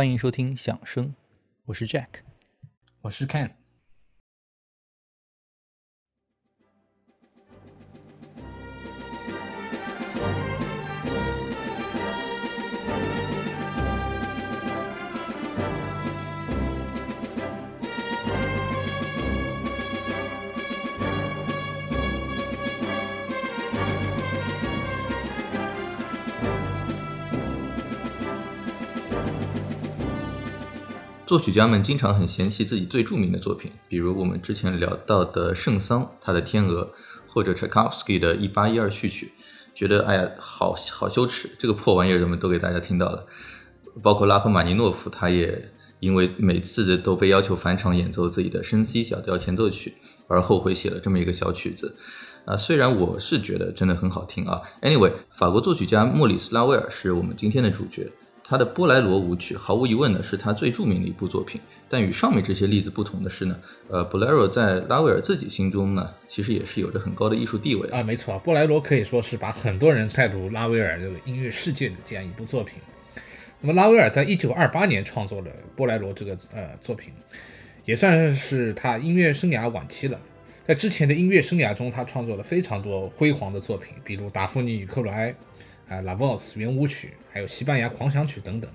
欢迎收听响声，我是 Jack。我是 Ken。作曲家们经常很嫌弃自己最著名的作品，比如我们之前聊到的圣桑他的《天鹅》，或者 Tchaikovsky 的《一八一二序曲》，觉得哎呀，好好羞耻，这个破玩意儿怎么都给大家听到了。包括拉赫玛尼诺夫，他也因为每次都被要求返场演奏自己的升 C 小调前奏曲，而后悔写了这么一个小曲子。啊，虽然我是觉得真的很好听啊。Anyway，法国作曲家莫里斯拉威尔是我们今天的主角。他的波莱罗舞曲毫无疑问呢是他最著名的一部作品，但与上面这些例子不同的是呢，呃，波莱罗在拉威尔自己心中呢，其实也是有着很高的艺术地位啊。没错啊，波莱罗可以说是把很多人带入拉威尔这个音乐世界的这样一部作品。那么拉威尔在一九二八年创作了波莱罗这个呃作品，也算是他音乐生涯晚期了。在之前的音乐生涯中，他创作了非常多辉煌的作品，比如《达芙妮与克罗埃》。啊，拉沃斯圆舞曲，还有西班牙狂想曲等等。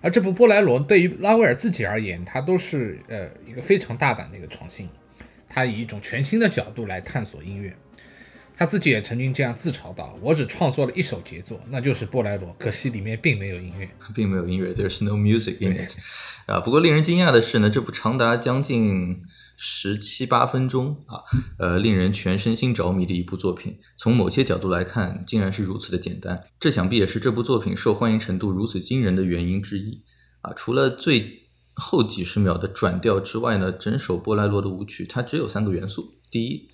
而这部波莱罗对于拉威尔自己而言，它都是呃一个非常大胆的一个创新。他以一种全新的角度来探索音乐。他自己也曾经这样自嘲道：“我只创作了一首杰作，那就是波莱罗，可惜里面并没有音乐，并没有音乐，There's no music in it。”啊，不过令人惊讶的是呢，这部长达将近。十七八分钟啊，呃，令人全身心着迷的一部作品。从某些角度来看，竟然是如此的简单。这想必也是这部作品受欢迎程度如此惊人的原因之一啊。除了最后几十秒的转调之外呢，整首波莱罗的舞曲它只有三个元素：第一，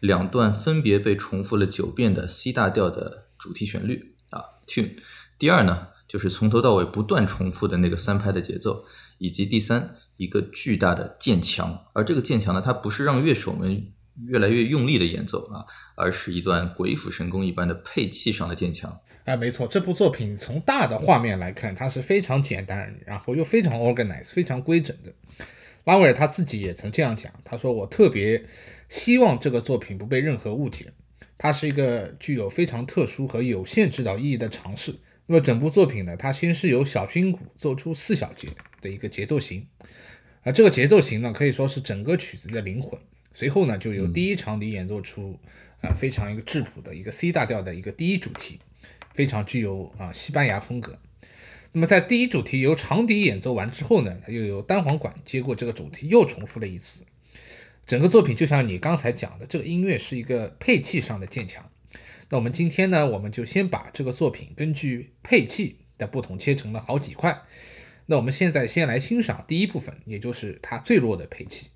两段分别被重复了九遍的 C 大调的主题旋律啊 tune；第二呢，就是从头到尾不断重复的那个三拍的节奏。以及第三一个巨大的渐强，而这个渐强呢，它不是让乐手们越来越用力的演奏啊，而是一段鬼斧神工一般的配器上的渐强。哎，没错，这部作品从大的画面来看，它是非常简单，然后又非常 organized，非常规整的。拉威尔他自己也曾这样讲，他说：“我特别希望这个作品不被任何误解，它是一个具有非常特殊和有限指导意义的尝试。”那么整部作品呢，它先是由小军鼓奏出四小节的一个节奏型，啊这个节奏型呢，可以说是整个曲子的灵魂。随后呢，就由第一长笛演奏出啊非常一个质朴的一个 C 大调的一个第一主题，非常具有啊西班牙风格。那么在第一主题由长笛演奏完之后呢，又由单簧管接过这个主题，又重复了一次。整个作品就像你刚才讲的，这个音乐是一个配器上的渐强。那我们今天呢，我们就先把这个作品根据配器的不同切成了好几块。那我们现在先来欣赏第一部分，也就是它最弱的配器。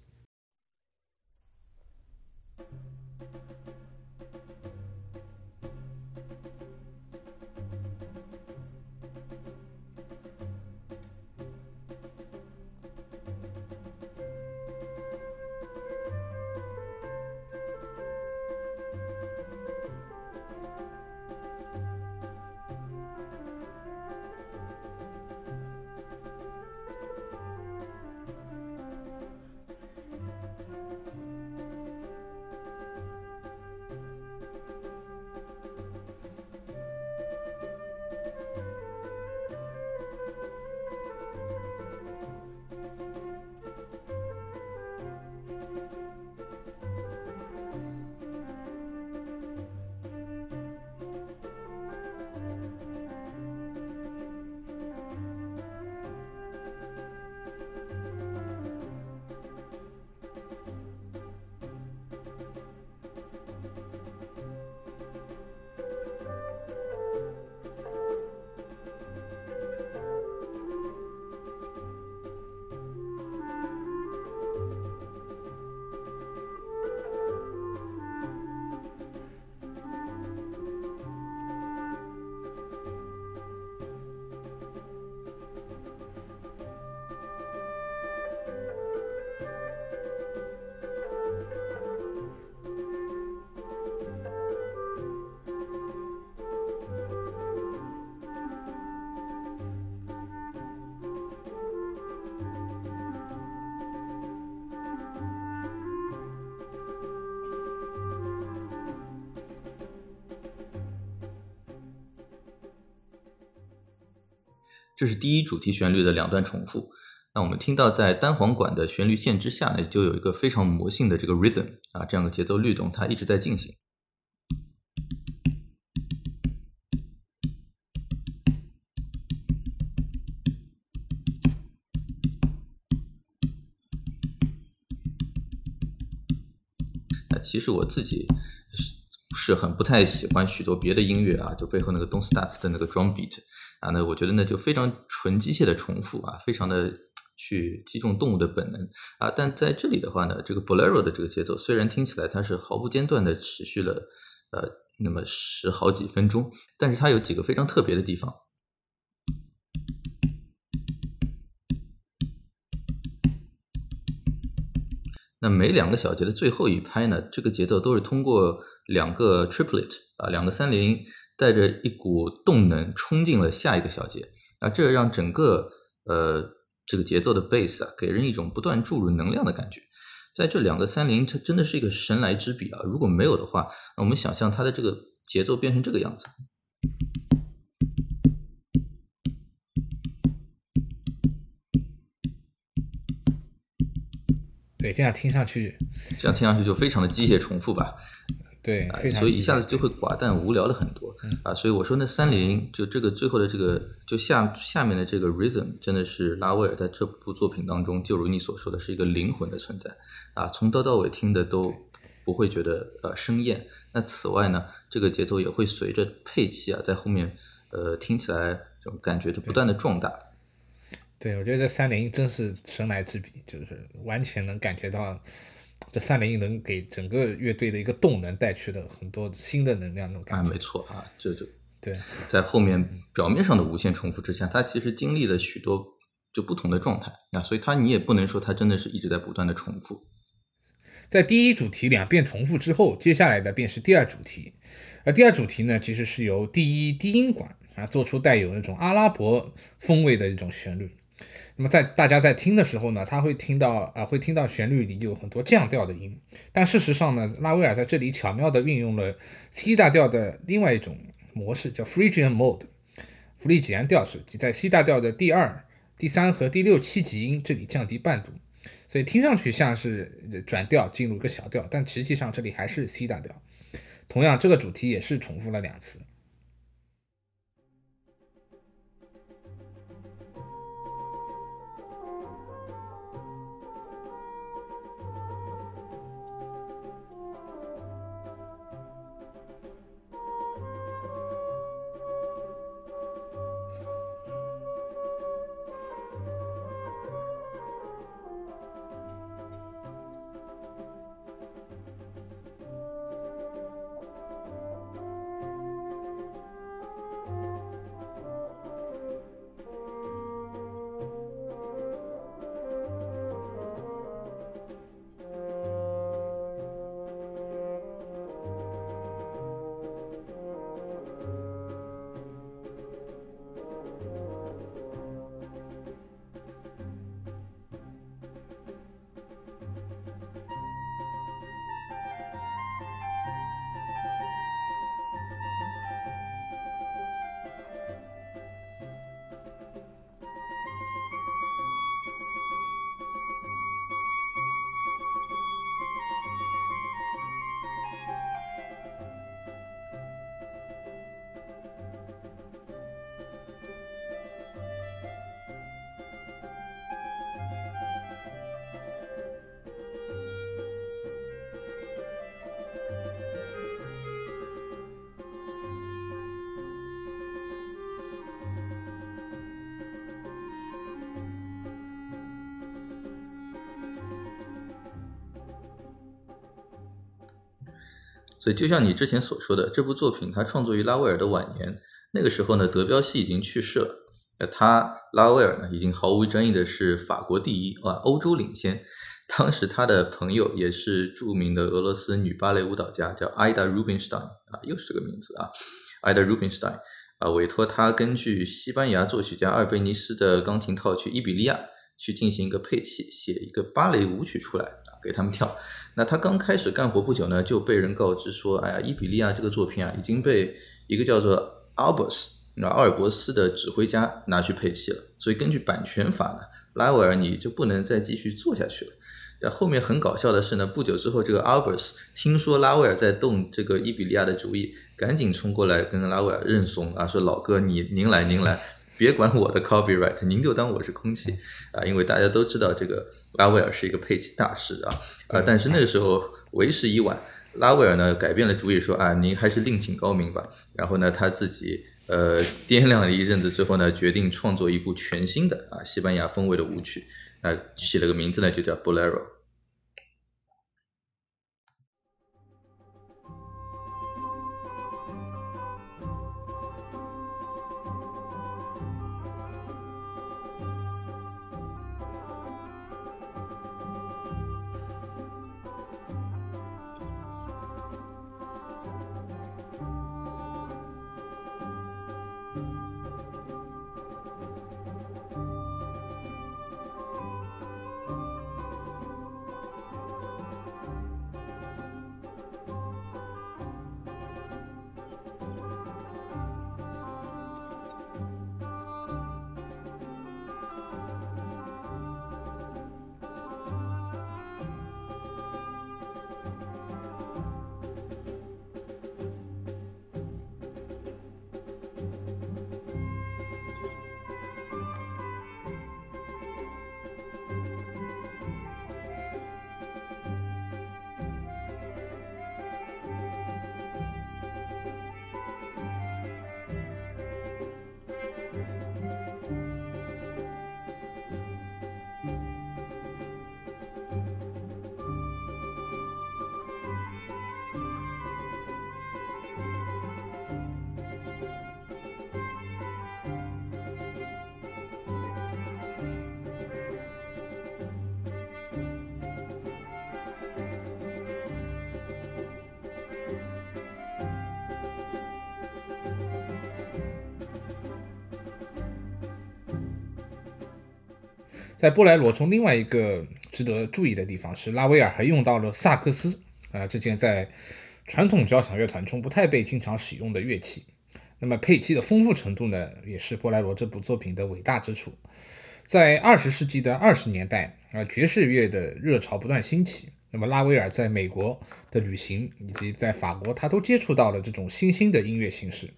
这是第一主题旋律的两段重复。那我们听到在单簧管的旋律线之下呢，就有一个非常魔性的这个 rhythm 啊，这样的节奏律动，它一直在进行。那其实我自己是是很不太喜欢许多别的音乐啊，就背后那个 Don't Start 的那个 drum beat 啊，那我觉得那就非常纯机械的重复啊，非常的去击中动物的本能啊。但在这里的话呢，这个 Bolero 的这个节奏虽然听起来它是毫不间断的持续了呃那么十好几分钟，但是它有几个非常特别的地方。那每两个小节的最后一拍呢，这个节奏都是通过两个 triplet 啊，两个三连，带着一股动能冲进了下一个小节啊，这让整个呃这个节奏的 bass 啊，给人一种不断注入能量的感觉。在这两个三零，它真的是一个神来之笔啊！如果没有的话，那我们想象它的这个节奏变成这个样子。对，这样听上去，这样听上去就非常的机械重复吧，对，啊所以一下子就会寡淡无聊了很多啊。所以我说那三连音，就这个最后的这个，就下下面的这个 rhythm，真的是拉威尔在这部作品当中，就如你所说的，是一个灵魂的存在啊，从头到尾听的都不会觉得呃生厌。那此外呢，这个节奏也会随着配器啊，在后面呃听起来这种感觉就不断的壮大。对，我觉得这三零真是神来之笔，就是完全能感觉到这三连音能给整个乐队的一个动能带去的很多新的能量那种啊，感觉。啊没错啊，这就对，在后面表面上的无限重复之下，它其实经历了许多就不同的状态那，所以它你也不能说它真的是一直在不断的重复。在第一主题两遍重复之后，接下来的便是第二主题。而第二主题呢，其实是由第一低音管啊做出带有那种阿拉伯风味的一种旋律。那么在大家在听的时候呢，他会听到啊、会听到旋律里有很多降调的音，但事实上呢，拉威尔在这里巧妙地运用了 C 大调的另外一种模式，叫 Phrygian mode，弗里吉安调式，即在 C 大调的第二、第三和第六七级音这里降低半度，所以听上去像是转调进入一个小调，但实际上这里还是 C 大调。同样，这个主题也是重复了两次。所以就像你之前所说的，这部作品它创作于拉威尔的晚年，那个时候呢，德彪西已经去世了。那他拉威尔呢，已经毫无争议的是法国第一啊，欧洲领先。当时他的朋友也是著名的俄罗斯女芭蕾舞蹈家，叫 Ida Rubinstein 啊，又是这个名字啊，Ida Rubinstein 啊，委托他根据西班牙作曲家阿尔贝尼斯的钢琴套曲《伊比利亚》去进行一个配器，写一个芭蕾舞曲出来，给他们跳。那他刚开始干活不久呢，就被人告知说，哎呀，《伊比利亚》这个作品啊，已经被一个叫做 Albus 那阿尔伯斯的指挥家拿去配器了，所以根据版权法呢，拉威尔你就不能再继续做下去了。但后面很搞笑的是呢，不久之后，这个阿尔伯斯听说拉威尔在动这个伊比利亚的主意，赶紧冲过来跟拉威尔认怂啊，说老哥你您来您来，别管我的 copyright，您就当我是空气啊，因为大家都知道这个拉威尔是一个配器大师啊啊，但是那个时候为时已晚，拉威尔呢改变了主意，说啊您还是另请高明吧，然后呢他自己。呃，掂量了一阵子之后呢，决定创作一部全新的啊西班牙风味的舞曲，啊，起了个名字呢，就叫《Bolero》。波莱罗中，另外一个值得注意的地方是，拉威尔还用到了萨克斯啊，这件在传统交响乐团中不太被经常使用的乐器。那么配器的丰富程度呢，也是波莱罗这部作品的伟大之处。在二十世纪的二十年代啊，爵士乐的热潮不断兴起。那么拉威尔在美国的旅行以及在法国，他都接触到了这种新兴的音乐形式。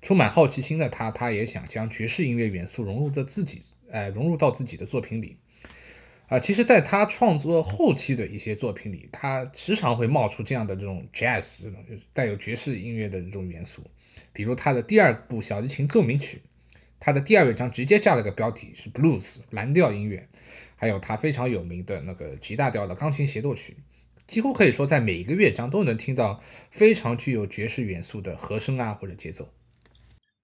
充满好奇心的他，他也想将爵士音乐元素融入在自己。呃，融入到自己的作品里，啊，其实，在他创作后期的一些作品里，他时常会冒出这样的这种 jazz 这种带有爵士音乐的这种元素，比如他的第二部小提琴奏鸣曲，他的第二乐章直接加了个标题是 blues 蓝调音乐，还有他非常有名的那个 G 大调的钢琴协奏曲，几乎可以说在每一个乐章都能听到非常具有爵士元素的和声啊或者节奏。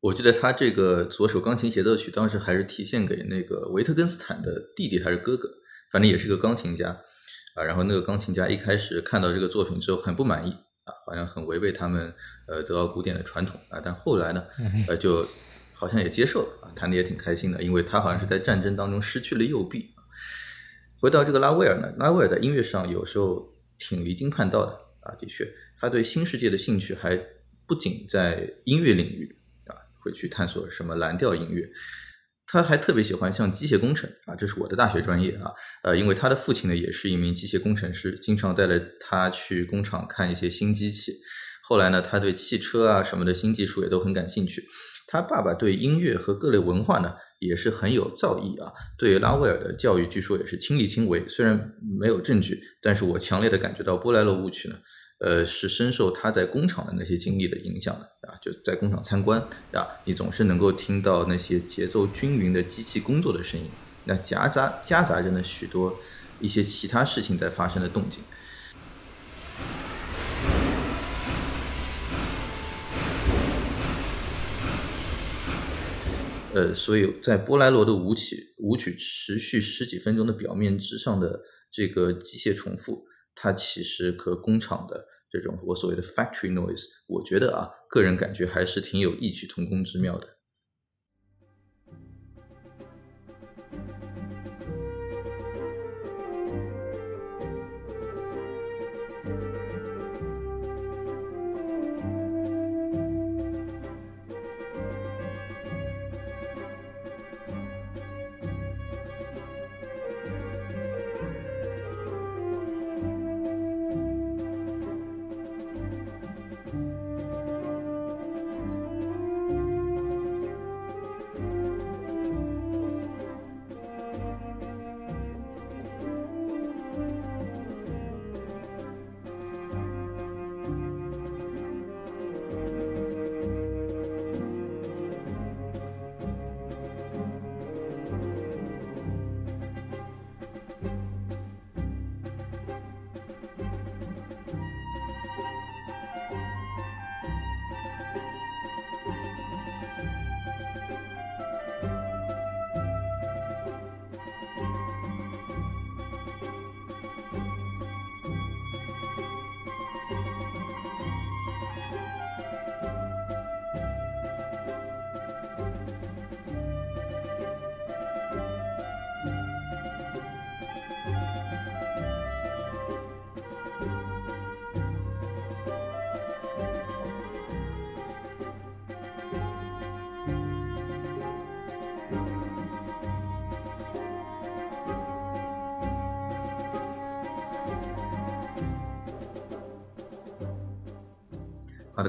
我记得他这个左手钢琴协奏曲当时还是体现给那个维特根斯坦的弟弟还是哥哥，反正也是个钢琴家啊。然后那个钢琴家一开始看到这个作品之后很不满意啊，好像很违背他们呃德奥古典的传统啊。但后来呢，呃就好像也接受了啊，弹的也挺开心的，因为他好像是在战争当中失去了右臂。回到这个拉威尔呢，拉威尔在音乐上有时候挺离经叛道的啊，的确，他对新世界的兴趣还不仅在音乐领域。会去探索什么蓝调音乐，他还特别喜欢像机械工程啊，这是我的大学专业啊，呃，因为他的父亲呢也是一名机械工程师，经常带着他去工厂看一些新机器。后来呢，他对汽车啊什么的新技术也都很感兴趣。他爸爸对音乐和各类文化呢也是很有造诣啊，对拉威尔的教育据说也是亲力亲为。虽然没有证据，但是我强烈的感觉到波莱罗舞曲呢。呃，是深受他在工厂的那些经历的影响的啊，就在工厂参观啊，你总是能够听到那些节奏均匀的机器工作的声音，那夹杂夹杂着呢许多一些其他事情在发生的动静。呃，所以在波莱罗的舞曲舞曲持续十几分钟的表面之上的这个机械重复，它其实和工厂的。这种我所谓的 factory noise，我觉得啊，个人感觉还是挺有异曲同工之妙的。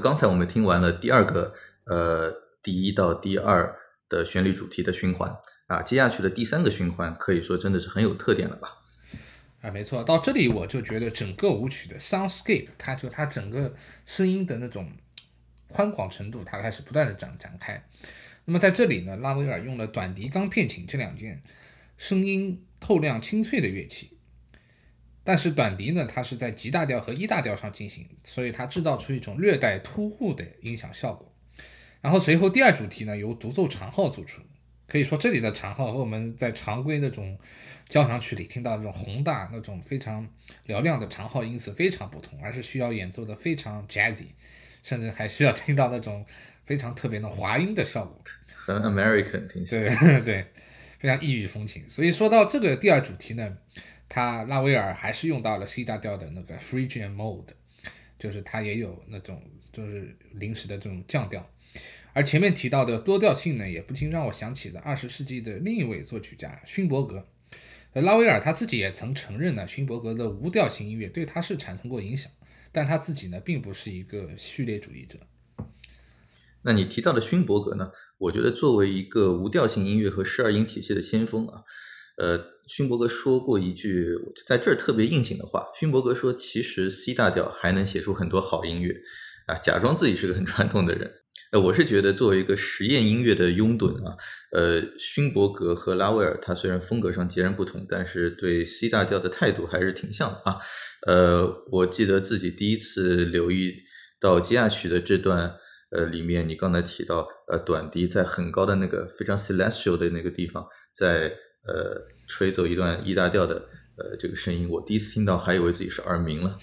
刚才我们听完了第二个呃第一到第二的旋律主题的循环啊，接下去的第三个循环可以说真的是很有特点了吧？啊，没错，到这里我就觉得整个舞曲的 soundscape，它就它整个声音的那种宽广程度，它开始不断的展展开。那么在这里呢，拉威尔用了短笛、钢片琴这两件声音透亮清脆的乐器，但是短笛呢，它是在 G 大调和 E 大调上进行，所以它制造出一种略带突兀的音响效果。然后随后第二主题呢，由独奏长号组成，可以说这里的长号和我们在常规那种交响曲里听到那种宏大、那种非常嘹亮的长号音色非常不同，而是需要演奏的非常 jazzy，甚至还需要听到那种非常特别的滑音的效果。很 American 听起来。对 对，非常异域风情。所以说到这个第二主题呢，他拉威尔还是用到了 C 大调的那个 Phrygian mode，就是它也有那种就是临时的这种降调。而前面提到的多调性呢，也不禁让我想起了二十世纪的另一位作曲家勋伯格。拉威尔他自己也曾承认呢，勋伯格的无调性音乐对他是产生过影响，但他自己呢，并不是一个序列主义者。那你提到的勋伯格呢？我觉得作为一个无调性音乐和十二音体系的先锋啊，呃，勋伯格说过一句在这儿特别应景的话。勋伯格说：“其实 C 大调还能写出很多好音乐啊，假装自己是个很传统的人。”呃，我是觉得作为一个实验音乐的拥趸啊，呃，勋伯格和拉威尔他虽然风格上截然不同，但是对 C 大调的态度还是挺像的啊。呃，我记得自己第一次留意到基亚曲的这段。呃，里面你刚才提到，呃，短笛在很高的那个非常 celestial 的那个地方，在呃吹走一段 E 大调的呃这个声音，我第一次听到还以为自己是耳鸣了。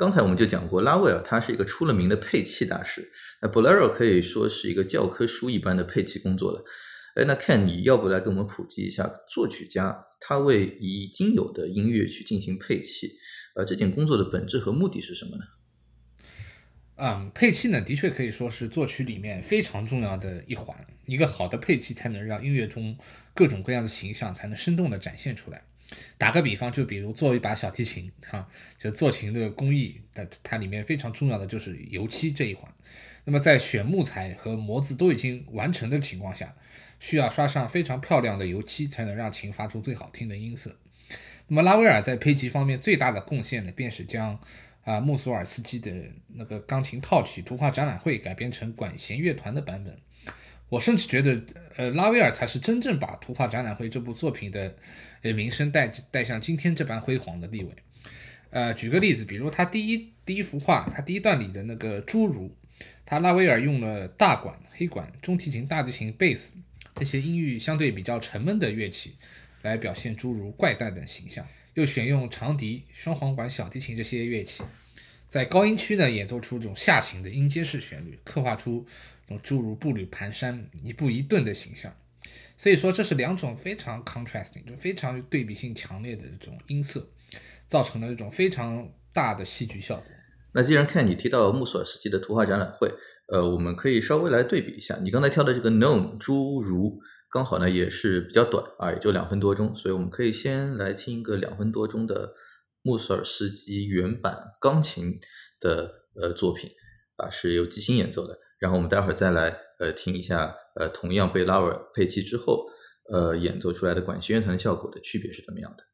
刚才我们就讲过，拉威尔他是一个出了名的配器大师，那 Bolero 可以说是一个教科书一般的配器工作了。哎，那看你要不来给我们普及一下，作曲家他为已经有的音乐去进行配器，呃，这件工作的本质和目的是什么呢？嗯，配器呢，的确可以说是作曲里面非常重要的一环。一个好的配器才能让音乐中各种各样的形象才能生动的展现出来。打个比方，就比如做一把小提琴，哈，就做琴的工艺，它它里面非常重要的就是油漆这一环。那么在选木材和模子都已经完成的情况下，需要刷上非常漂亮的油漆，才能让琴发出最好听的音色。那么拉威尔在配器方面最大的贡献呢，便是将啊穆索尔斯基的那个钢琴套曲《图画展览会》改编成管弦乐团的版本。我甚至觉得，呃，拉威尔才是真正把《图画展览会》这部作品的呃名声带带向今天这般辉煌的地位。呃，举个例子，比如他第一第一幅画，他第一段里的那个侏儒，他拉威尔用了大管、黑管、中提琴、大提琴、贝斯。这些音域相对比较沉闷的乐器，来表现侏儒怪诞的形象，又选用长笛、双簧管、小提琴这些乐器，在高音区呢演奏出这种下行的音阶式旋律，刻画出这种诸如步履蹒跚、一步一顿的形象。所以说，这是两种非常 contrasting，就非常对比性强烈的这种音色，造成了这种非常大的戏剧效果。那既然看你提到穆索尔斯基的图画展览会。呃，我们可以稍微来对比一下，你刚才挑的这个 Gnome 侏儒，刚好呢也是比较短啊，也就两分多钟，所以我们可以先来听一个两分多钟的穆索尔斯基原版钢琴的呃作品啊，是由即兴演奏的，然后我们待会儿再来呃听一下呃同样被拉尔配器之后呃演奏出来的管弦乐团效果的区别是怎么样的。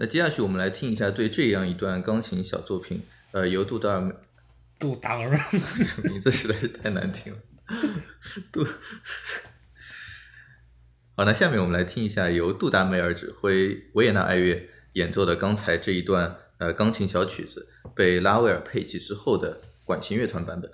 那接下去我们来听一下对这样一段钢琴小作品，呃，由杜达尔，杜达尔，名字实在是太难听了，杜。好，那下面我们来听一下由杜达梅尔指挥维也纳爱乐演奏的刚才这一段呃钢琴小曲子，被拉威尔配器之后的管弦乐团版本。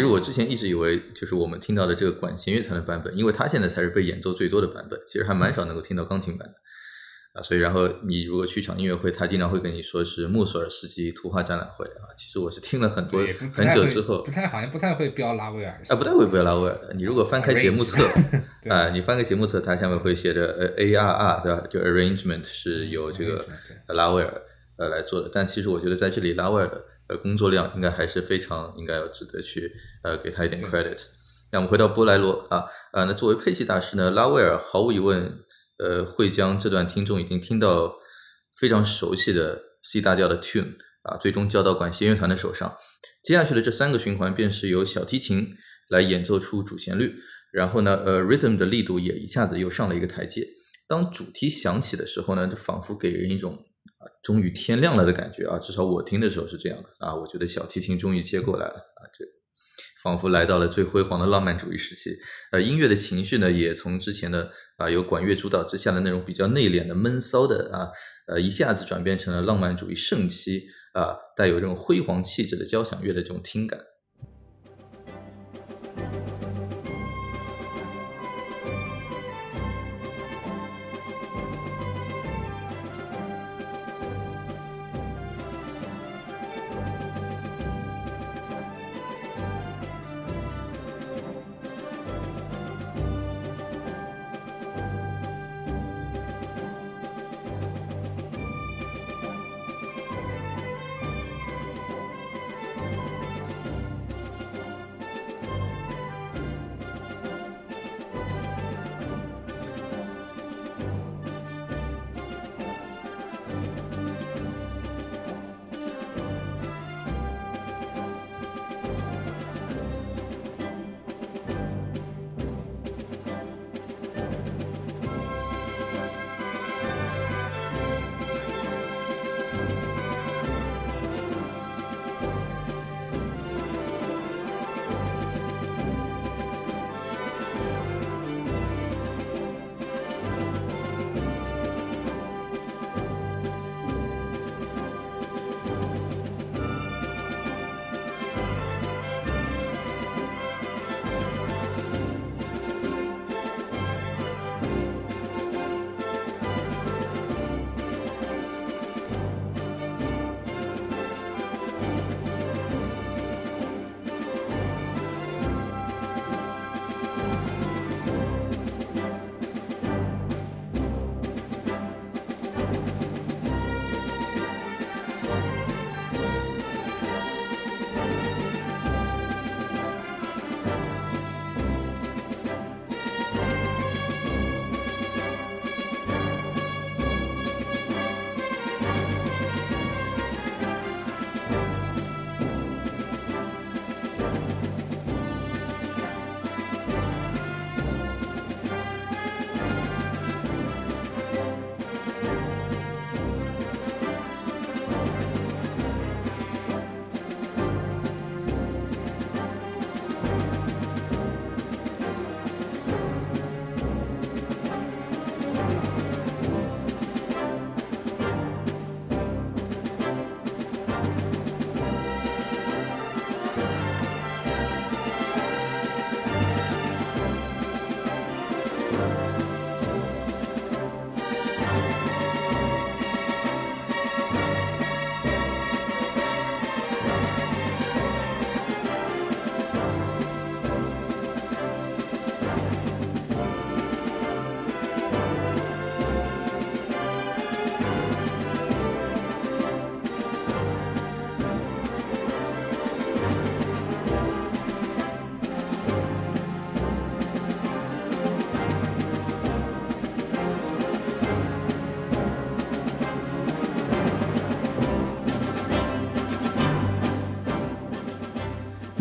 其实我之前一直以为，就是我们听到的这个管弦乐团的版本，因为它现在才是被演奏最多的版本，其实还蛮少能够听到钢琴版的啊。所以，然后你如果去一场音乐会，他经常会跟你说是穆索尔斯基图画展览会啊。其实我是听了很多很久之后不，太好像不太会标拉威尔。啊，不太会标拉威尔的。你如果翻开节目册 啊，你翻开节目册，它下面会写着呃 A R R 对吧？就 arrangement 是由这个呃拉威尔呃来做的。但其实我觉得在这里拉威尔的呃工作量应该还是非常应该要值得去呃给他一点 credit。那我们回到波莱罗啊，呃，那作为配器大师呢，拉威尔毫无疑问呃会将这段听众已经听到非常熟悉的 C 大调的 tune 啊，最终交到管弦乐团的手上。接下去的这三个循环便是由小提琴来演奏出主旋律，然后呢，呃，rhythm 的力度也一下子又上了一个台阶。当主题响起的时候呢，就仿佛给人一种啊，终于天亮了的感觉啊，至少我听的时候是这样的啊，我觉得小提琴终于接过来了啊，这仿佛来到了最辉煌的浪漫主义时期。呃，音乐的情绪呢，也从之前的啊由管乐主导之下的那种比较内敛的闷骚的啊，呃，一下子转变成了浪漫主义盛期啊，带有这种辉煌气质的交响乐的这种听感。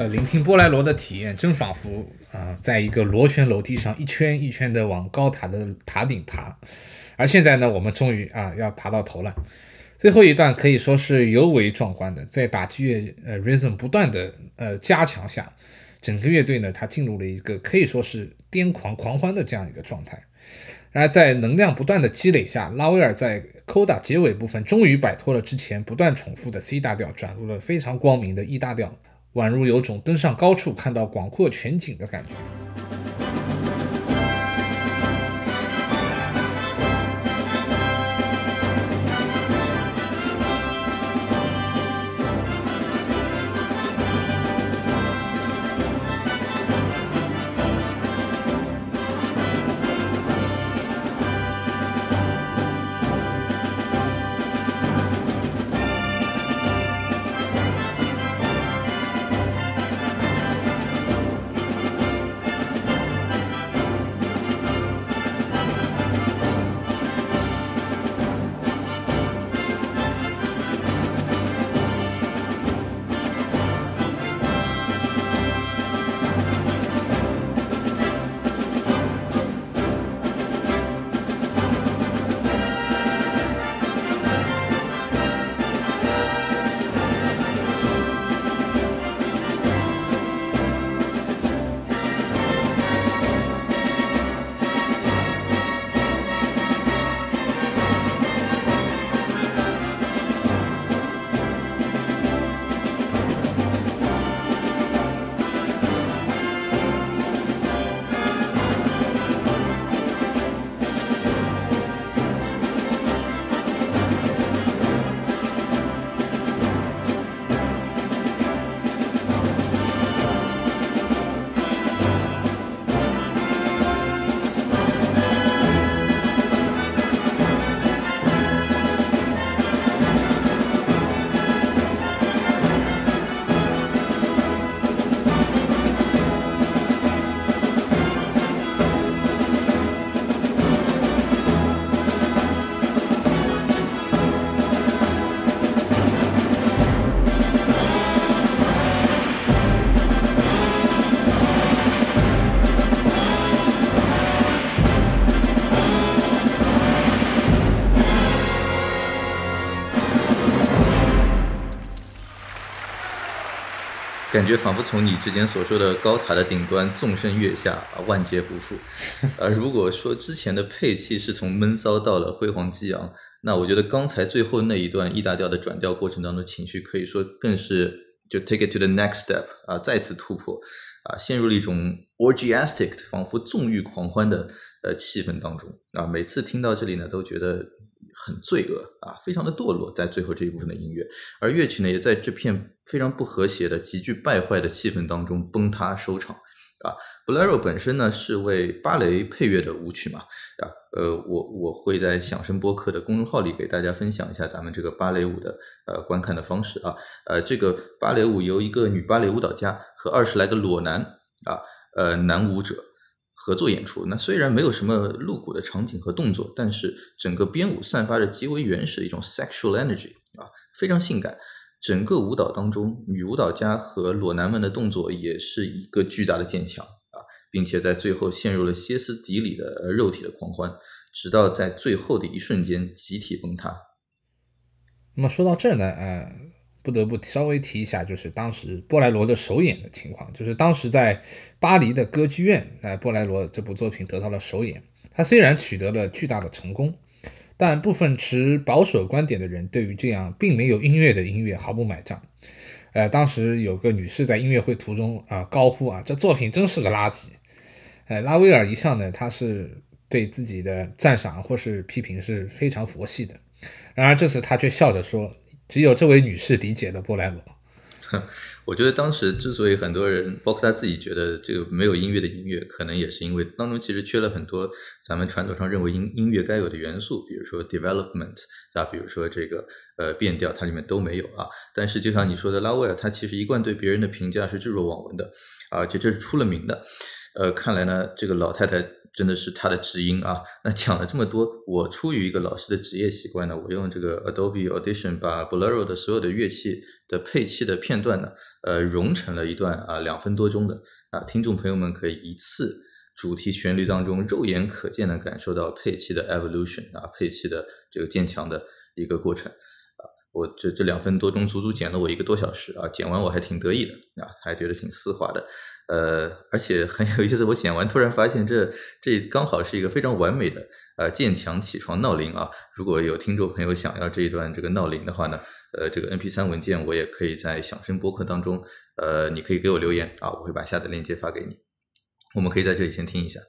聆听波莱罗的体验真仿佛啊、在一个螺旋楼梯上一圈一圈的往高塔的塔顶爬。而现在呢，我们终于啊要爬到头了。最后一段可以说是尤为壮观的，在打击乐呃 rhythm 不断的呃加强下，整个乐队呢它进入了一个可以说是癫狂狂欢的这样一个状态。然而在能量不断的积累下，拉威尔在 coda 结尾部分终于摆脱了之前不断重复的 C 大调，转入了非常光明的 E 大调。宛如有种登上高处看到广阔全景的感觉。感觉仿佛从你之前所说的高塔的顶端纵身跃下，啊，万劫不复。呃，如果说之前的配器是从闷骚到了辉煌激昂，那我觉得刚才最后那一段 E 大调的转调过程当中，情绪可以说更是就 take it to the next step 啊，再次突破啊，陷入了一种 orgiastic 仿佛纵欲狂欢的呃气氛当中啊。每次听到这里呢，都觉得。很罪恶啊，非常的堕落，在最后这一部分的音乐，而乐曲呢，也在这片非常不和谐的、极具败坏的气氛当中崩塌收场啊。Bolero 本身呢是为芭蕾配乐的舞曲嘛啊，呃，我我会在响声播客的公众号里给大家分享一下咱们这个芭蕾舞的呃观看的方式啊，呃，这个芭蕾舞由一个女芭蕾舞蹈家和二十来个裸男啊，呃，男舞者。合作演出，那虽然没有什么露骨的场景和动作，但是整个编舞散发着极为原始的一种 sexual energy 啊，非常性感。整个舞蹈当中，女舞蹈家和裸男们的动作也是一个巨大的渐强啊，并且在最后陷入了歇斯底里的肉体的狂欢，直到在最后的一瞬间集体崩塌。那么说到这呢，呃。不得不稍微提一下，就是当时波莱罗的首演的情况。就是当时在巴黎的歌剧院，哎，波莱罗这部作品得到了首演。他虽然取得了巨大的成功，但部分持保守观点的人对于这样并没有音乐的音乐毫不买账。呃，当时有个女士在音乐会途中啊高呼啊，这作品真是个垃圾。呃，拉威尔一向呢，他是对自己的赞赏或是批评是非常佛系的。然而这次他却笑着说。只有这位女士理解了波莱罗。我觉得当时之所以很多人，包括他自己，觉得这个没有音乐的音乐，可能也是因为当中其实缺了很多咱们传统上认为音音乐该有的元素，比如说 development 啊，比如说这个呃变调，它里面都没有啊。但是就像你说的，拉威尔他其实一贯对别人的评价是置若罔闻的啊，这这是出了名的。呃，看来呢，这个老太太。真的是他的知音啊！那讲了这么多，我出于一个老师的职业习惯呢，我用这个 Adobe Audition 把 Bolero 的所有的乐器的配器的片段呢，呃，融成了一段啊两分多钟的啊，听众朋友们可以一次主题旋律当中肉眼可见的感受到配器的 evolution 啊，配器的这个渐强的一个过程。我这这两分多钟足足剪了我一个多小时啊，剪完我还挺得意的啊，还觉得挺丝滑的。呃，而且很有意思，我剪完突然发现这这刚好是一个非常完美的呃渐强起床闹铃啊。如果有听众朋友想要这一段这个闹铃的话呢，呃，这个 N P 三文件我也可以在响声播客当中，呃，你可以给我留言啊，我会把下载链接发给你。我们可以在这里先听一下。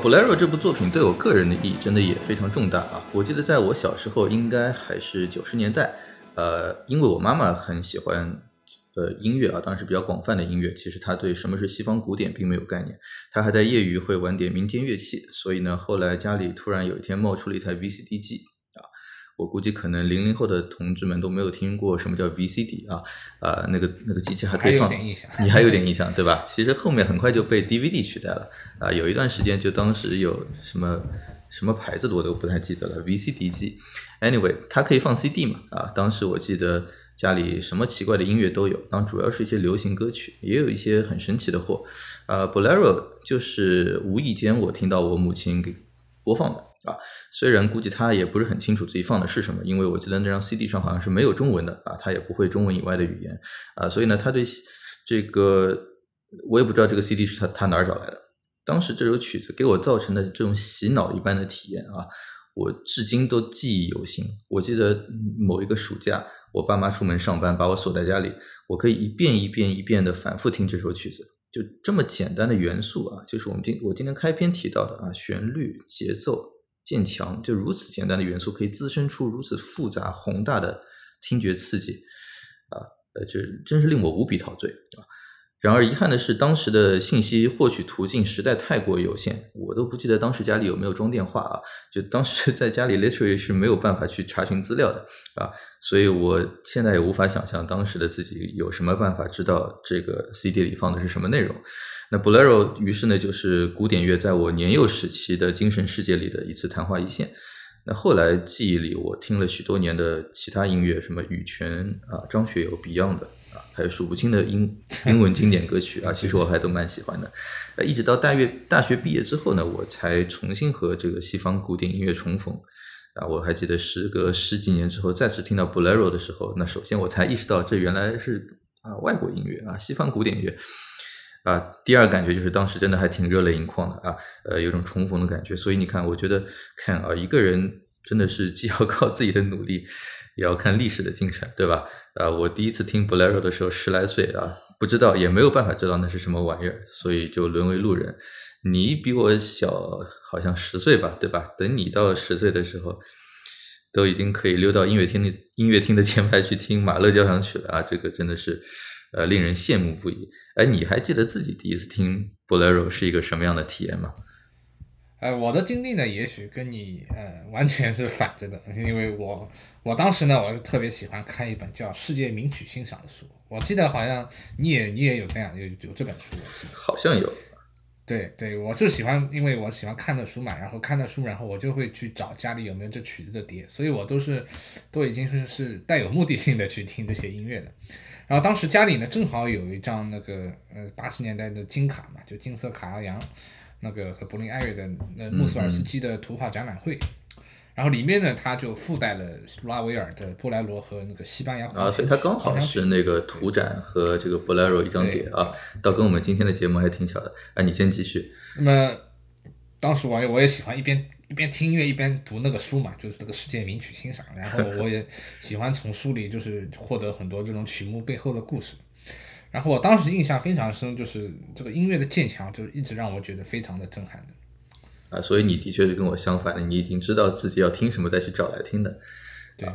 Bolero》这部作品对我个人的意义真的也非常重大啊！我记得在我小时候，应该还是九十年代，呃，因为我妈妈很喜欢呃音乐啊，当时比较广泛的音乐，其实她对什么是西方古典并没有概念，她还在业余会玩点民间乐器，所以呢，后来家里突然有一天冒出了一台 VCD 机。我估计可能零零后的同志们都没有听过什么叫 VCD 啊，啊，那个那个机器还可以放，你还有点印象对吧？其实后面很快就被 DVD 取代了啊，有一段时间就当时有什么什么牌子的我都不太记得了，VCD 机，Anyway，它可以放 CD 嘛啊，当时我记得家里什么奇怪的音乐都有，当主要是一些流行歌曲，也有一些很神奇的货，呃，Bolero 就是无意间我听到我母亲给播放的。啊，虽然估计他也不是很清楚自己放的是什么，因为我记得那张 CD 上好像是没有中文的啊，他也不会中文以外的语言啊，所以呢，他对这个我也不知道这个 CD 是他他哪儿找来的。当时这首曲子给我造成的这种洗脑一般的体验啊，我至今都记忆犹新。我记得某一个暑假，我爸妈出门上班，把我锁在家里，我可以一遍一遍一遍的反复听这首曲子，就这么简单的元素啊，就是我们今我今天开篇提到的啊，旋律、节奏。渐强，就如此简单的元素，可以滋生出如此复杂宏大的听觉刺激，啊，呃，这真是令我无比陶醉啊！然而遗憾的是，当时的信息获取途径实在太过有限，我都不记得当时家里有没有装电话啊，就当时在家里 literally 是没有办法去查询资料的啊，所以我现在也无法想象当时的自己有什么办法知道这个 CD 里放的是什么内容。那 Bolero 于是呢，就是古典乐在我年幼时期的精神世界里的一次昙花一现。那后来记忆里，我听了许多年的其他音乐，什么羽泉啊、张学友、Beyond 的啊，还有数不清的英英文经典歌曲啊，其实我还都蛮喜欢的。呃，一直到大学大学毕业之后呢，我才重新和这个西方古典音乐重逢。啊，我还记得时隔十几年之后再次听到 Bolero 的时候，那首先我才意识到这原来是啊外国音乐啊，西方古典乐。啊，第二感觉就是当时真的还挺热泪盈眶的啊，呃，有种重逢的感觉。所以你看，我觉得看啊，一个人真的是 既要靠自己的努力，也要看历史的进程，对吧？啊，我第一次听 Bolero 的时候十来岁啊，不知道也没有办法知道那是什么玩意儿，所以就沦为路人。你比我小好像十岁吧，对吧？等你到十岁的时候，都已经可以溜到音乐厅的音乐厅的前排去听马勒交响曲了啊！这个真的是呃令人羡慕不已。哎，你还记得自己第一次听 Bolero 是一个什么样的体验吗？呃，我的经历呢，也许跟你呃完全是反着的，因为我我当时呢，我是特别喜欢看一本叫《世界名曲欣赏》的书，我记得好像你也你也有这样有有这本书，好像有。对对，我就喜欢，因为我喜欢看的书嘛，然后看的书，然后我就会去找家里有没有这曲子的碟，所以我都是都已经是是带有目的性的去听这些音乐的。然后当时家里呢，正好有一张那个呃八十年代的金卡嘛，就金色卡拉扬。那个和柏林爱乐的那穆索尔斯基的图画展览会，然后里面呢，它就附带了拉威尔的《波莱罗》和那个西班牙啊，所以它刚好是那个图展和这个《波莱罗》一张碟啊，倒跟我们今天的节目还挺巧的。啊，你先继续。那么当时我也我也喜欢一边一边听音乐一边读那个书嘛，就是这个世界名曲欣赏，然后我也喜欢从书里就是获得很多这种曲目背后的故事。然后我当时印象非常深，就是这个音乐的渐强，就是一直让我觉得非常的震撼的。啊，所以你的确是跟我相反的，你已经知道自己要听什么再去找来听的。对，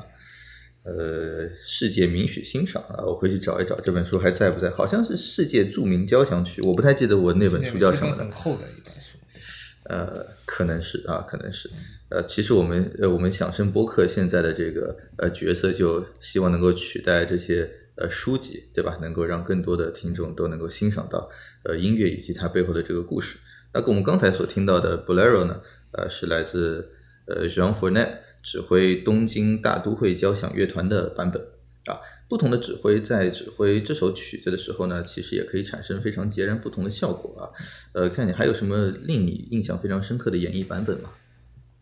呃，世界名曲欣赏啊，我回去找一找这本书还在不在？好像是世界著名交响曲，我不太记得我那本书叫什么了。很厚的一本书。呃，可能是啊，可能是。呃，其实我们呃，我们响声播客现在的这个呃角色，就希望能够取代这些。呃，书籍对吧？能够让更多的听众都能够欣赏到呃音乐以及它背后的这个故事。那跟我们刚才所听到的《Bolero》呢，呃，是来自呃 Jean Fournet 指挥东京大都会交响乐团的版本啊。不同的指挥在指挥这首曲子的时候呢，其实也可以产生非常截然不同的效果啊。呃，看你还有什么令你印象非常深刻的演绎版本吗？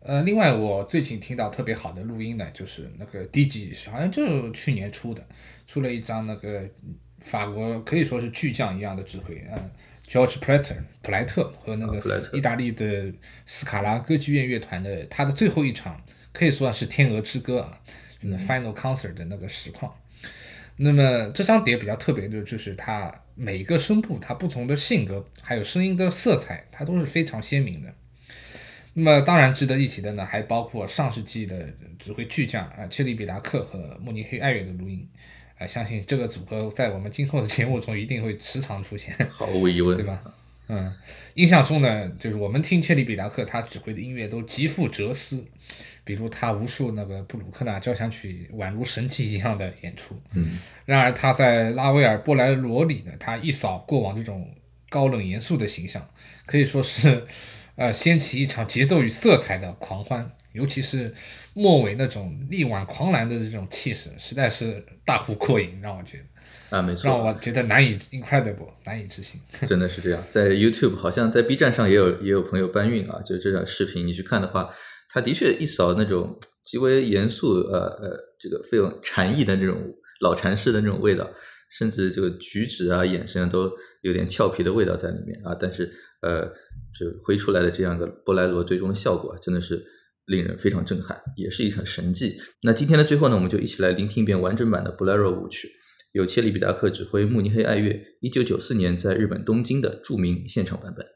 呃，另外我最近听到特别好的录音呢，就是那个 D G，好像就是去年出的，出了一张那个法国可以说是巨匠一样的指挥，嗯，George Prater 普莱特和那个意大利的斯卡拉歌剧院乐团的他的最后一场，可以说是天鹅之歌啊，就是 Final Concert 的那个实况。那么这张碟比较特别的就是它每一个声部它不同的性格，还有声音的色彩，它都是非常鲜明的。那么当然值得一提的呢，还包括上世纪的指挥巨匠啊，切利比达克和慕尼黑爱乐的录音，啊，相信这个组合在我们今后的节目中一定会时常出现，毫无疑问，对吧？嗯，印象中呢，就是我们听切利比达克他指挥的音乐都极富哲思，比如他无数那个布鲁克纳交响曲宛如神迹一样的演出，嗯，然而他在拉威尔波莱罗里呢，他一扫过往这种高冷严肃的形象，可以说是。呃，掀起一场节奏与色彩的狂欢，尤其是末尾那种力挽狂澜的这种气势，实在是大呼过瘾，让我觉得啊，没错，让我觉得难以 incredible，难以置信。真的是这样，在 YouTube 好像在 B 站上也有也有朋友搬运啊，就这段视频你去看的话，他的确一扫那种极为严肃呃呃这个费用禅意的那种老禅师的那种味道。甚至这个举止啊、眼神都有点俏皮的味道在里面啊，但是呃，就挥出来的这样的波莱罗最终的效果真的是令人非常震撼，也是一场神迹。那今天的最后呢，我们就一起来聆听一遍完整版的布莱尔舞曲，由切里比达克指挥慕尼黑爱乐一九九四年在日本东京的著名现场版本。